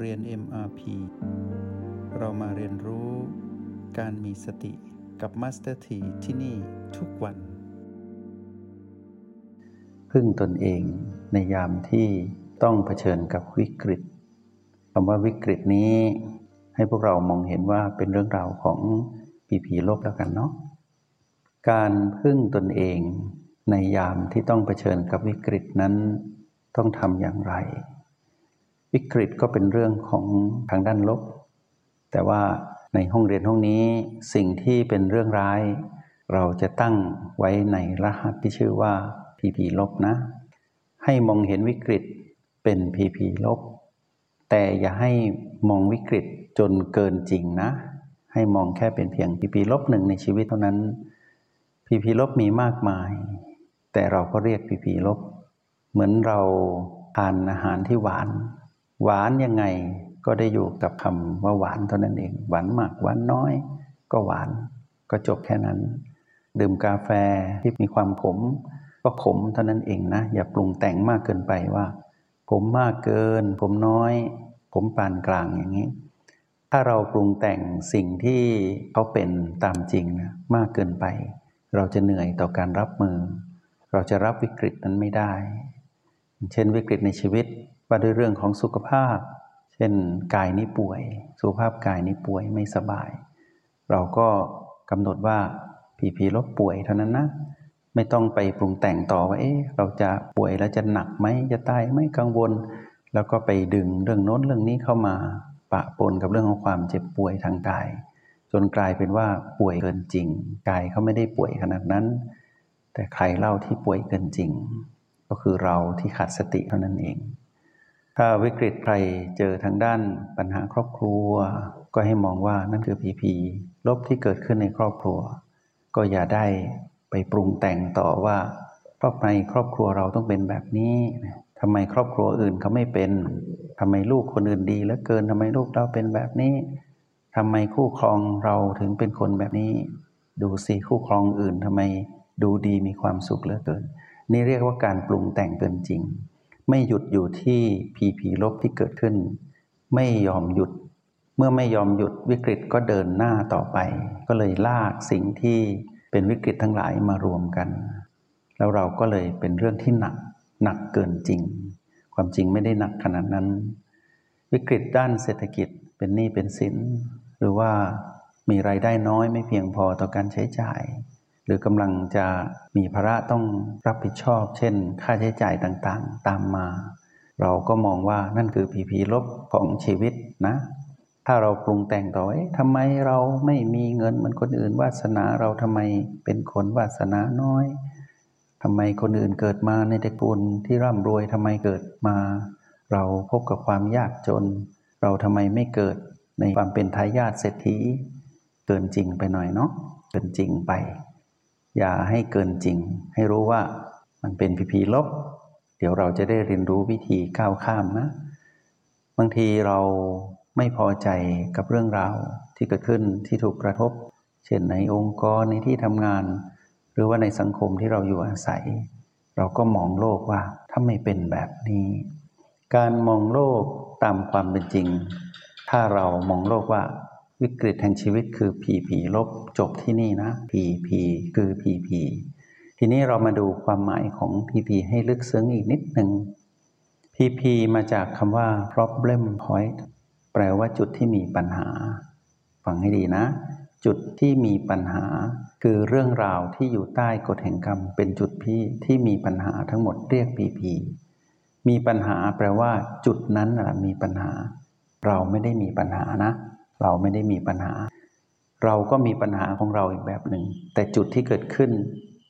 เรียน MRP เรามาเรียนรู้การมีสติกับ Master T ที่ที่นี่ทุกวัน พึ่งตนเองในยามที่ต้องเผชิญกับวิกฤตคำว่าวิกฤตนี้ ให้พวกเรามองเห็นว่าเป็นเรื่องราวของผีผีโลกแล้วกันเนาะการพึ่งตนเองในยามที่ต้องเผชิญกับวิกฤตนั้น ต้องทำอย่างไร วิกฤตก็เป็นเรื่องของทางด้านลบ แต่ว่าในห้องเรียนห้องนี้สิ่งที่เป็นเรื่องร้าย เราจะตั้งไว้ในรหัสที่ชื่อว่า PP ลบนะ ให้มองเห็นวิกฤตเป็น PP ลบ แต่อย่าให้มองวิกฤตจนเกินจริงนะ ให้มองแค่เป็นเพียง PP ลบหนึ่งในชีวิตเท่านั้นพีพีลบมีมากมาย แต่เราก็เรียกพีพีลบ เหมือนเราทานอาหารที่หวาน หวานยังไงก็ได้อยู่กับคำว่าหวานเท่านั้นเอง หวานมากหวานน้อย ก็หวานก็จบแค่นั้น ดื่มกาแฟที่มีความขม ก็ขมเท่านั้นเองนะ อย่าปรุงแต่งมากเกินไปว่า ผมมากเกิน ผมน้อย ผมปานกลางอย่างนี้ ถ้าเราปรุงแต่งสิ่งที่เขาเป็นตามจริงนะมากเกินไป เราจะเหนื่อยต่อการรับมือ เราจะรับวิกฤตนั้นไม่ได้ เช่นวิกฤตในชีวิต ว่าด้วยเรื่องของสุขภาพ เช่นกายนี้ป่วย สุขภาพกายนี้ป่วยไม่สบาย เราก็กำหนดว่าผีผีลบป่วยเท่านั้นนะ ไม่ต้องไปปรุงแต่งต่อว่าเอ๊ะเราจะป่วยแล้วจะหนักไหมจะตายไม่กังวล แล้วก็ไปดึงเรื่องโน้นเรื่องนี้เข้ามาปะปนกับเรื่องของความเจ็บป่วยทางกาย จนกลายเป็นว่าป่วยเกินจริงกายเขาไม่ได้ป่วยขนาดนั้น แต่ใครเล่าที่ป่วยเกินจริง ก็คือเราที่ขาดสติเท่านั้นเอง ถ้าวิกฤตใครเจอทางด้านปัญหาครอบครัว ก็ให้มองว่านั่นคือผีผีลบที่เกิดขึ้นในครอบครัว ก็อย่าได้ไปปรุงแต่งต่อว่าครอบในครอบครัวเราต้องเป็นแบบนี้ทำไมครอบครัวอื่นเขาไม่เป็นทำไมลูกคนอื่นดีเหลือเกินทำไมลูกเราเป็นแบบนี้ทำไมคู่ครองเราถึงเป็นคนแบบนี้ ดูสิคู่ครองอื่นทำไมดูดีมีความสุขเหลือเกิน นี่เรียกว่าการปรุงแต่งเกินจริง ไม่หยุดอยู่ที่ผีผีลบที่เกิดขึ้น ไม่ยอมหยุด เมื่อไม่ยอมหยุดวิกฤตก็เดินหน้าต่อไป ก็เลยลากสิ่งที่เป็นวิกฤตทั้งหลายมารวมกัน แล้วเราก็เลยเป็นเรื่องที่หนักหนักเกินจริง ความจริงไม่ได้หนักขนาดนั้น วิกฤตด้านเศรษฐกิจเป็นหนี้เป็นสินหรือว่ามีไรายได้น้อยไม่เพียงพอต่อการใช้จ่าย หรือกำลังจะมีภาระต้องรับผิดชอบ เช่น ค่าใช้จ่ายต่างๆ ตามมา เราก็มองว่านั่นคือผีผีลบของชีวิตนะ ถ้าเราปรุงแต่งต่อเอ๊ะทำไมเราไม่มีเงินเหมือนคนอื่นวาสนาเราทำไมเป็นคนวาสนาน้อยทำไมคนอื่นเกิดมาในตระกูลที่ร่ำรวยทำไมเกิดมา เราพบกับความยากจน เราทำไมไม่เกิดในความเป็นทายาทเศรษฐีเกินจริงไปหน่อยเนาะเกินจริงไป อย่าให้เกินจริง ให้รู้ว่ามันเป็นพีพีลบ เดี๋ยวเราจะได้เรียนรู้วิธีก้าวข้ามนะ บางทีเราไม่พอใจกับเรื่องราวที่เกิดขึ้นที่ถูกกระทบ เช่นในองค์กรในที่ทำงาน หรือว่าในสังคมที่เราอยู่อาศัย เราก็มองโลกว่าถ้าไม่เป็นแบบนี้ การมองโลกตามความเป็นจริง ถ้าเรามองโลกว่า วิกฤตแห่งชีวิตคือผีผีลบจบที่นี่นะผีผีคือผีผีทีนี้เรามาดูความหมายของผีผีให้ลึกซึ้งอีกนิดหนึ่งผีผีมาจากคำว่า problem point แปลว่าจุดที่มีปัญหา ฟังให้ดีนะ จุดที่มีปัญหา คือเรื่องราวที่อยู่ใต้กฎแห่งกรรม เป็นจุดพี่ที่มีปัญหาทั้งหมดเรียกผีผีมีปัญหาแปลว่า จุดนั้นมีปัญหา เราไม่ได้มีปัญหานะ เราไม่ได้มีปัญหา เราก็มีปัญหาของเราอีกแบบหนึ่ง แต่จุดที่เกิดขึ้น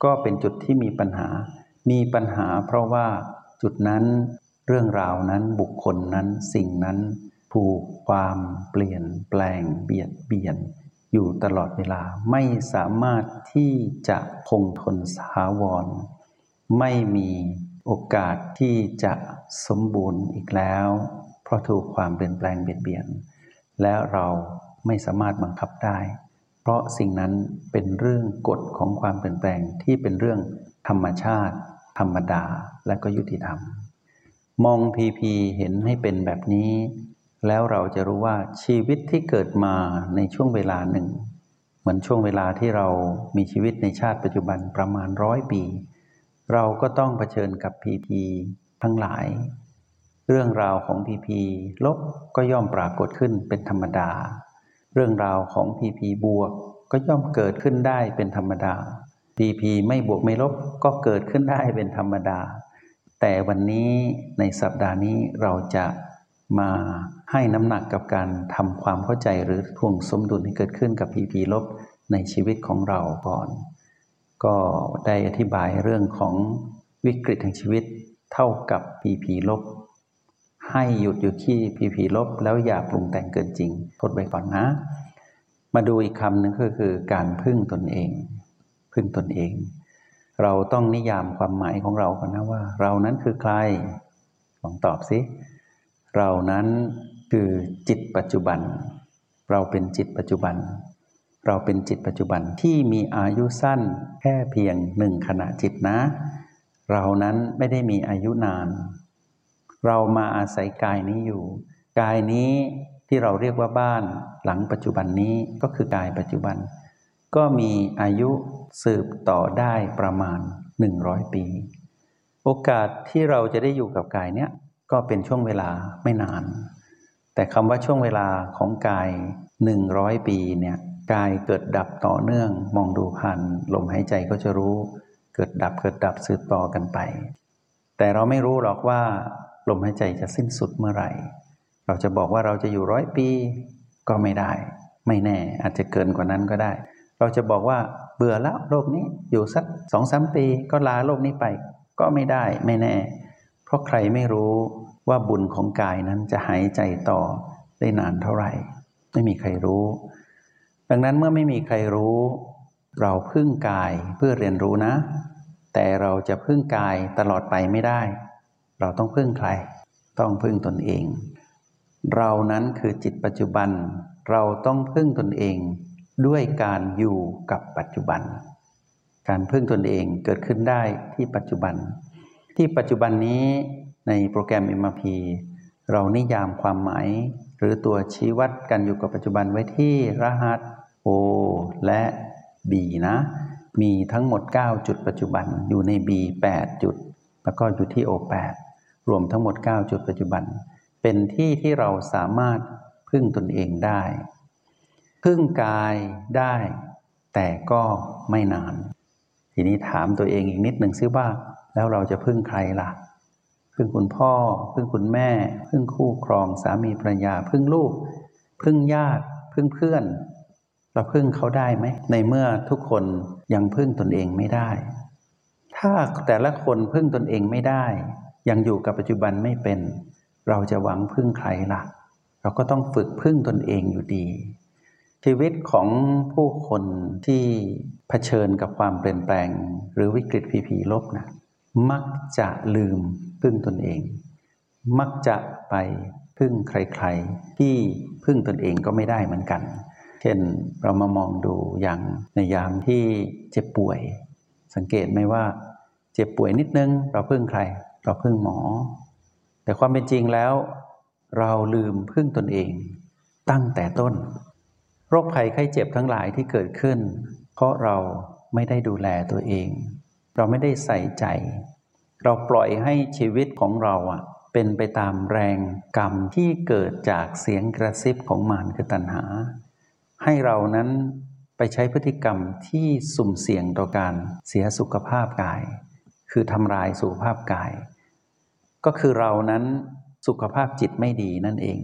ก็เป็นจุดที่มีปัญหา มีปัญหาเพราะว่าจุดนั้นเรื่องราวนั้นบุคคลนั้นสิ่งนั้นผูกความเปลี่ยนแปลงเบียดเบียน อยู่ตลอดเวลาไม่สามารถที่จะคงทนสาวร ไม่มีโอกาสที่จะสมบูรณ์อีกแล้ว เพราะถูกความเปลี่ยนแปลงเบียดเบียน และเราไม่สามารถบังคับได้ เพราะสิ่งนั้นเป็นเรื่องกฎของความเปลี่ยนแปลงที่เป็นเรื่องธรรมชาติ ธรรมดาและก็ยุติธรรม มองพีพีเห็นให้เป็นแบบนี้ แล้วเราจะรู้ว่าชีวิตที่เกิดมาในช่วงเวลาหนึ่ง เหมือนช่วงเวลาที่เรามีชีวิตในชาติปัจจุบันประมาณร้อยปี เราก็ต้องเผชิญกับพีพีทั้งหลาย เรื่องราวของพีพีลบก็ย่อมปรากฏขึ้นเป็นธรรมดา เรื่องราวของพีพีบวกก็ย่อมเกิดขึ้นได้เป็นธรรมดาพีพีไม่บวกไม่ลบก็เกิดขึ้นได้เป็นธรรมดา แต่วันนี้ในสัปดาห์นี้เราจะมาให้น้ำหนักกับการทำความเข้าใจหรือทวงสมดุลที่เกิดขึ้นกับพีพีลบในชีวิตของเราก่อน ก็ได้อธิบายเรื่องของวิกฤตแห่งชีวิตเท่ากับพีพีลบ ให้หยุดอยู่ที่พีพีลบ แล้วอย่าปรุงแต่งเกินจริงทดไว้ก่อนนะ มาดูอีกคำหนึ่งก็คือการพึ่งตนเอง พึ่งตนเอง เราต้องนิยามความหมายของเราก่อนนะว่า เรานั้นคือใครลองตอบสิเรานั้นคือจิตปัจจุบัน เราเป็นจิตปัจจุบัน เราเป็นจิตปัจจุบันที่มีอายุสั้นแค่เพียงหนึ่งขณะจิตนะ เรานั้นไม่ได้มีอายุนาน เรามาอาศัยกายนี้อยู่ กายนี้ที่เราเรียกว่าบ้านหลังปัจจุบันนี้ก็คือกายปัจจุบัน ก็มีอายุสืบต่อได้ประมาณ 100 ปี โอกาสที่เราจะได้อยู่กับกายเนี้ยก็เป็นช่วงเวลาไม่นาน แต่คำว่าช่วงเวลาของกายหนึ่งร้อยปีเนี่ยกายเกิดดับต่อเนื่อง มองดูผ่านลมหายใจก็จะรู้ เกิดดับเกิดดับสืบต่อกันไป แต่เราไม่รู้หรอกว่า ลมหายใจจะสิ้นสุดเมื่อไหร่ เราจะบอกว่าเราจะอยู่ร้อยปีก็ไม่ได้ ไม่แน่อาจจะเกินกว่านั้นก็ได้ เราจะบอกว่าเบื่อแล้วโลกนี้อยู่สักสองสามปีก็ลาโลกนี้ไป ก็ไม่ได้ไม่แน่ เพราะใครไม่รู้ว่าบุญของกายนั้นจะหายใจต่อได้นานเท่าไหร่ ไม่มีใครรู้ ดังนั้นเมื่อไม่มีใครรู้ เราพึ่งกายเพื่อเรียนรู้นะ แต่เราจะพึ่งกายตลอดไปไม่ได้ เราต้องพึ่งใคร ต้องพึ่งตนเอง เรานั้นคือจิตปัจจุบัน เราต้องพึ่งตนเอง ด้วยการอยู่กับปัจจุบัน การพึ่งตนเองเกิดขึ้นได้ที่ปัจจุบัน ที่ปัจจุบันนี้ในโปรแกรม MRP เรานิยามความหมาย หรือตัวชี้วัดกันอยู่กับปัจจุบันไว้ที่รหัส O และ B นะ มีทั้งหมด 9 จุดปัจจุบันอยู่ใน B 8 จุด แล้วก็อยู่ที่ O 8 รวมทั้งหมด 9 จุดปัจจุบัน เป็นที่ที่เราสามารถพึ่งตนเองได้ พึ่งกายได้ แต่ก็ไม่นาน ทีนี้ถามตัวเองอีกนิดหนึ่งซิว่า แล้วเราจะพึ่งใครล่ะ พึ่งคุณพ่อ พึ่งคุณแม่ พึ่งคู่ครองสามีภรรยา พึ่งลูก พึ่งญาติ พึ่งเพื่อน เราพึ่งเขาได้ไหม ในเมื่อทุกคนยังพึ่งตนเองไม่ได้ ถ้าแต่ละคนพึ่งตนเองไม่ได้ ยังอยู่กับปัจจุบันไม่เป็น เราจะหวังพึ่งใครล่ะ เราก็ต้องฝึกพึ่งตนเองอยู่ดี ชีวิตของผู้คนที่เผชิญกับความเปลี่ยนแปลง หรือวิกฤตพีพีลบนะมักจะลืมพึ่งตนเอง มักจะไปพึ่งใครๆ ที่พึ่งตนเองก็ไม่ได้เหมือนกัน เช่นเรามามองดูอย่างในยามที่เจ็บป่วย สังเกตไหมว่า เจ็บป่วยนิดนึง เราพึ่งใคร เราพึ่งหมอ แต่ความเป็นจริงแล้ว เราลืมพึ่งตนเอง ตั้งแต่ต้น โรคภัยไข้เจ็บทั้งหลายที่เกิดขึ้น เพราะเราไม่ได้ดูแลตัวเอง เราไม่ได้ใส่ใจ เราปล่อยให้ชีวิตของเราอะเป็นไปตามแรงกรรมที่เกิดจากเสียงกระซิบของมารคือตัณหา ให้เรานั้นไปใช้พฤติกรรมที่สุ่มเสี่ยงต่อการเสียสุขภาพกาย คือทำลายสุขภาพกาย ก็คือเรานั้นสุขภาพจิตไม่ดีนั่นเอง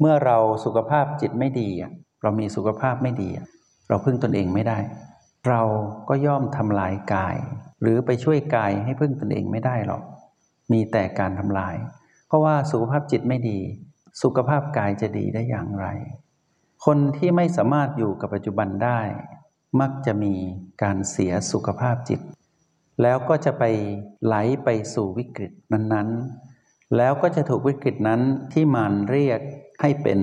เมื่อเราสุขภาพจิตไม่ดี เรามีสุขภาพไม่ดี เราพึ่งตนเองไม่ได้ เราก็ย่อมทำลายกาย หรือไปช่วยกายให้พึ่งตนเองไม่ได้หรอก มีแต่การทำลาย เพราะว่าสุขภาพจิตไม่ดี สุขภาพกายจะดีได้อย่างไร คนที่ไม่สามารถอยู่กับปัจจุบันได้ มักจะมีการเสียสุขภาพจิต แล้วก็จะไปไหลไปสู่วิกฤตนั้นๆ แล้วก็จะถูกวิกฤตนั้นที่มารเรียกให้เป็น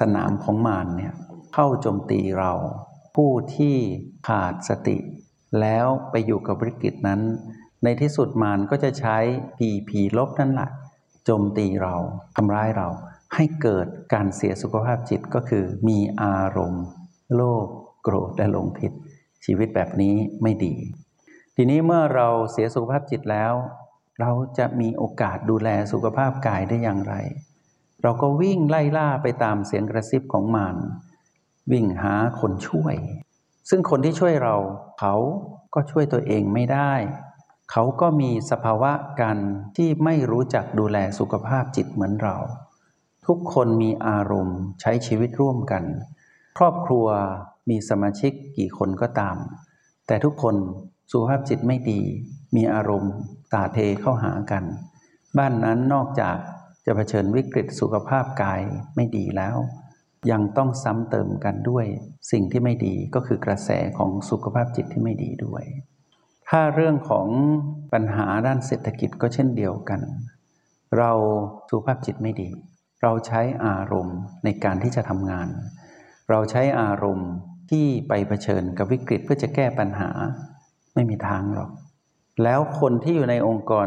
สนามของมารเนี่ยเข้าโจมตีเรา ผู้ที่ขาดสติ แล้วไปอยู่กับวิกฤตนั้น ในที่สุดมารก็จะใช้ผีผีลบนั่นแหละโจมตีเราทำร้ายเราให้เกิดการเสียสุขภาพจิตก็คือ มีอารมณ์ โลภโกรธและหลงผิด ชีวิตแบบนี้ไม่ดี ทีนี้เมื่อเราเสียสุขภาพจิตแล้ว เราจะมีโอกาสดูแลสุขภาพกายได้อย่างไร เราก็วิ่งไล่ล่าไปตามเสียงกระซิบของมันวิ่งหาคนช่วย ซึ่งคนที่ช่วยเราเขาก็ช่วยตัวเองไม่ได้ เขาก็มีสภาวะกันที่ไม่รู้จักดูแลสุขภาพจิตเหมือนเรา ทุกคนมีอารมณ์ใช้ชีวิตร่วมกัน ครอบครัวมีสมาชิกกี่คนก็ตาม แต่ทุกคน สุขภาพจิตไม่ดี มีอารมณ์ตาเทเข้าหากัน บ้านนั้นนอกจากจะเผชิญวิกฤตสุขภาพกายไม่ดีแล้ว ยังต้องซ้ำเติมกันด้วยสิ่งที่ไม่ดีก็คือกระแสของสุขภาพจิตที่ไม่ดีด้วย ถ้าเรื่องของปัญหาด้านเศรษฐกิจก็เช่นเดียวกัน เราสุขภาพจิตไม่ดี เราใช้อารมณ์ในการที่จะทำงาน เราใช้อารมณ์ที่ไปเผชิญกับวิกฤตเพื่อจะแก้ปัญหา ไม่มีทางหรอก แล้วคนที่อยู่ในองค์กร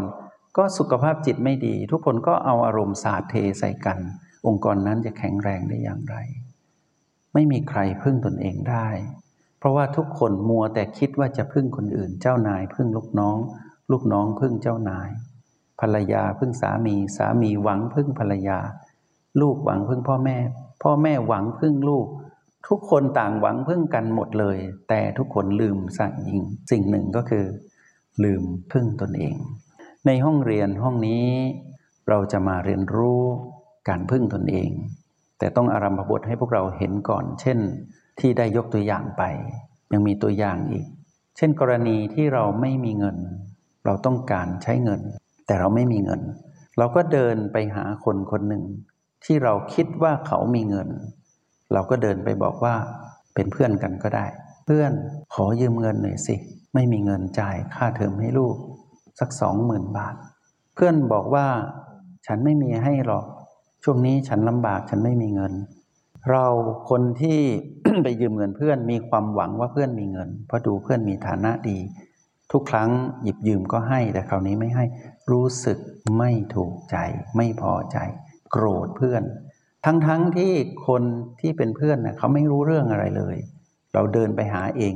ก็สุขภาพจิตไม่ดี ทุกคนก็เอาอารมณ์สาดเทใส่กัน องค์กรนั้นจะแข็งแรงได้อย่างไร ไม่มีใครพึ่งตนเองได้ เพราะว่าทุกคนมัวแต่คิดว่าจะพึ่งคนอื่น เจ้านายพึ่งลูกน้อง ลูกน้องพึ่งเจ้านาย ภรรยาพึ่งสามี สามีหวังพึ่งภรรยา ลูกหวังพึ่งพ่อแม่ พ่อแม่หวังพึ่งลูก ทุกคนต่างหวังพึ่งกันหมดเลย แต่ทุกคนลืมสักยิงสิ่งหนึ่งก็คือ ลืมพึ่งตนเอง ในห้องเรียนห้องนี้ เราจะมาเรียนรู้การพึ่งตนเอง แต่ต้องอารัมพบทให้พวกเราเห็นก่อน เช่น ที่ได้ยกตัวอย่างไป ยังมีตัวอย่างอีก เช่น กรณีที่เราไม่มีเงิน เราต้องการใช้เงิน แต่เราไม่มีเงิน เราก็เดินไปหาคนคนหนึ่ง ที่เราคิดว่าเขามีเงิน เราก็เดินไปบอกว่าเป็นเพื่อนกันก็ได้ เพื่อนขอยืมเงินหน่อยสิ ไม่มีเงินจ่ายค่าเทอมให้ลูก สักสองหมื่นบาท เพื่อนบอกว่าฉันไม่มีให้หรอก ช่วงนี้ฉันลำบากฉันไม่มีเงิน เราคนที่ไปยืมเงินเพื่อนมีความหวังว่าเพื่อนมีเงิน เพราะดูเพื่อนมีฐานะดี ทุกครั้งหยิบยืมก็ให้แต่คราวนี้ไม่ให้ รู้สึกไม่ถูกใจ ไม่พอใจ โกรธเพื่อน ทั้งๆทที่คนที่เป็นเพื่อนนะเขาไม่รู้เรื่องอะไรเลย เราเดินไปหาเอง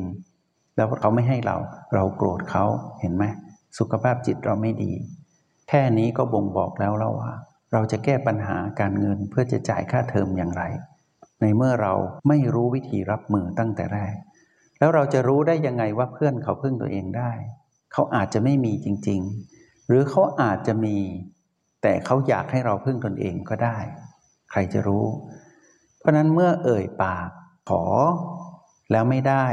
แล้วเขาไม่ให้เราเราโกรธเขาเห็นไหมสุขภาพจิตเราไม่ดี แค่นี้ก็บ่งบอกแล้วเราว่า เราจะแก้ปัญหาการเงินเพื่อจะจ่ายค่าเทอมอย่างไร ในเมื่อเราไม่รู้วิธีรับมือตั้งแต่แรก แล้วเราจะรู้ได้ยังไงว่าเพื่อนเขาพึ่งตัวเองได้ เขาอาจจะไม่มีจริง ๆ หรือเขาอาจจะมี แต่เขาอยากให้เราพึ่งตนเองก็ได้ ใครจะรู้ เพราะนั้นเมื่อเอ่ยปากขอ แล้วไม่ได้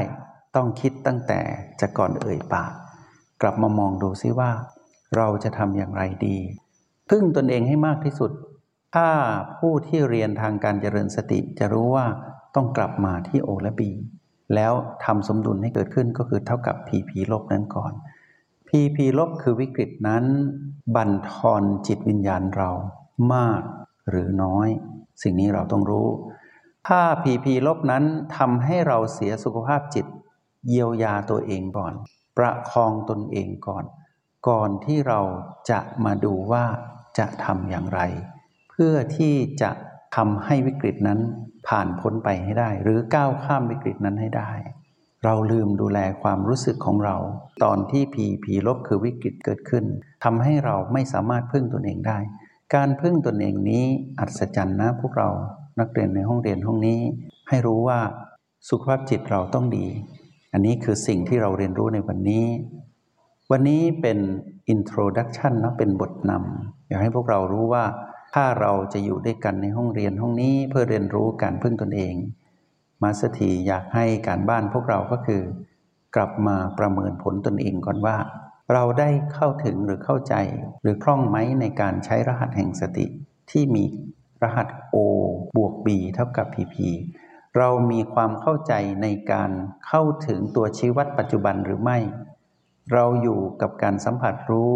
ต้องคิดตั้งแต่จะก่อนเอ่ยปาก กลับมามองดูซิว่า เราจะทำอย่างไรดี พึ่งตนเองให้มากที่สุด ถ้าผู้ที่เรียนทางการเจริญสติจะรู้ว่าต้องกลับมาที่โอและบี แล้วทำสมดุลให้เกิดขึ้นก็คือเท่ากับพีพีลบนั้นก่อนพีพีลบคือวิกฤตนั้น บั่นทอนจิตวิญญาณเรามาก หรือน้อย สิ่งนี้เราต้องรู้ ถ้าพีพีลบนั้นทำให้เราเสียสุขภาพจิต เยียวยาตัวเองก่อน ประคองตนเองก่อน ก่อนที่เราจะมาดูว่าจะทำอย่างไร เพื่อที่จะทำให้วิกฤตนั้นผ่านพ้นไปให้ได้ หรือก้าวข้ามวิกฤตนั้นให้ได้ เราลืมดูแลความรู้สึกของเรา ตอนที่ผีผีลบคือวิกฤตเกิดขึ้นทำให้เราไม่สามารถพึ่งตนเองได้ การพึ่งตนเองนี้อัศจรรย์นะพวกเรานักเรียนในห้องเรียนห้องนี้ ให้รู้ว่าสุขภาพจิตเราต้องดี อันนี้คือสิ่งที่เราเรียนรู้ในวันนี้ วันนี้เป็น introduction นะเป็นบทนำอยากให้พวกเรารู้ว่าถ้าเราจะอยู่ด้วยกันในห้องเรียนห้องนี้เพื่อเรียนรู้การพึ่งตนเอง มาสถีอยากให้การบ้านพวกเราก็คือ กลับมาประเมินผลตนเองก่อนว่า เราได้เข้าถึงหรือเข้าใจ หรือคล่องไหมในการใช้รหัสแห่งสติที่มีรหัส O บวก B เท่ากับ PP เรามีความเข้าใจในการเข้าถึงตัวชี้วัดปัจจุบันหรือไม่ เราอยู่กับการสัมผัสรู้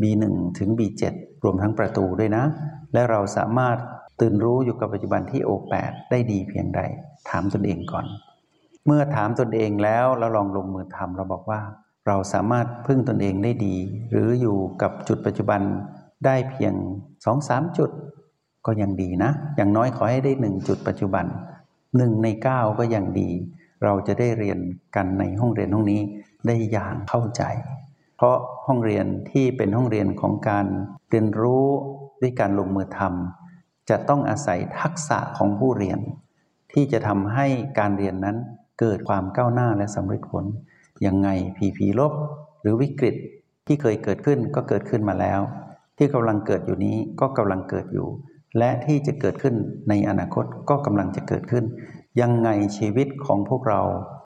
B1 ถึง B7 รวมทั้งประตูด้วยนะ และเราสามารถตื่นรู้อยู่กับปัจจุบันที่ O8 ได้ดีเพียงใด ถามตนเองก่อน เมื่อถามตนเองแล้วเราลองลงมือทำเราบอกว่า เราสามารถพึ่งตนเองได้ดี หรืออยู่กับจุดปัจจุบันได้เพียง2-3จุด ก็ยังดีนะ อย่างน้อยขอให้ได้หนึ่งจุดปัจจุบันหนึ่งในเก้าก็ยังดี เราจะได้เรียนกันในห้องเรียนห้องนี้ได้อย่างเข้าใจ เพราะห้องเรียนที่เป็นห้องเรียนของการเรียนรู้ด้วยการลงมือทำจะต้องอาศัยทักษะของผู้เรียน ที่จะทำให้การเรียนนั้นเกิดความก้าวหน้าและสำเร็จผล ยังไงผีผีลบ หรือวิกฤตที่เคยเกิดขึ้นก็เกิดขึ้นมาแล้ว ที่กำลังเกิดอยู่นี้ก็กำลังเกิดอยู่ และที่จะเกิดขึ้นในอนาคตก็กำลังจะเกิดขึ้น ยังไงชีวิตของพวกเรา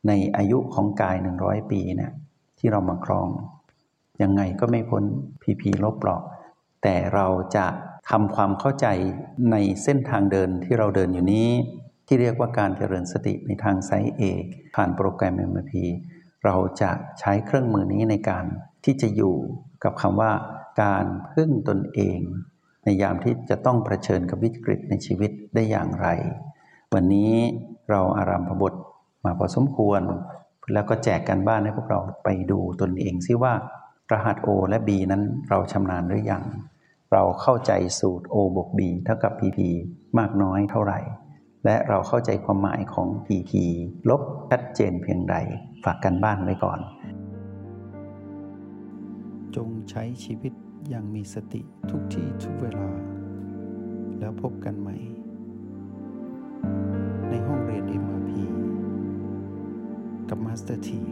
ในอายุของกายหนึ่งร้อยปีเนี่ยที่เรามาครอง ยังไงก็ไม่พ้นผีผีลบหรอกแต่เราจะทำความเข้าใจในเส้นทางเดินที่เราเดินอยู่นี้ ที่เรียกว่าการเจริญสติในทางไซเอผ่านโปรแกรม MMP เราจะใช้เครื่องมือนี้ในการที่จะอยู่กับคำว่าการพึ่งตนเอง ในยามที่จะต้องเผชิญกับวิกฤตในชีวิตได้อย่างไร วันนี้เราอารามพบทมาพอสมควร แล้วก็แจกกันบ้านให้พวกเราไปดูตนเองซิว่ารหัส O และ B นั้นเราชำนาญหรือยัง เราเข้าใจสูตร O บวก B เท่ากับ PP มากน้อยเท่าไหร่ และเราเข้าใจความหมายของ PP ลบชัดเจนเพียงใด ฝากกันบ้านไว้ก่อน จงใช้ชีวิตอย่างมีสติทุกที่ทุกเวลา แล้วพบกันใหม่ ในห้องเรียน MRP กับมาสเตอร์ที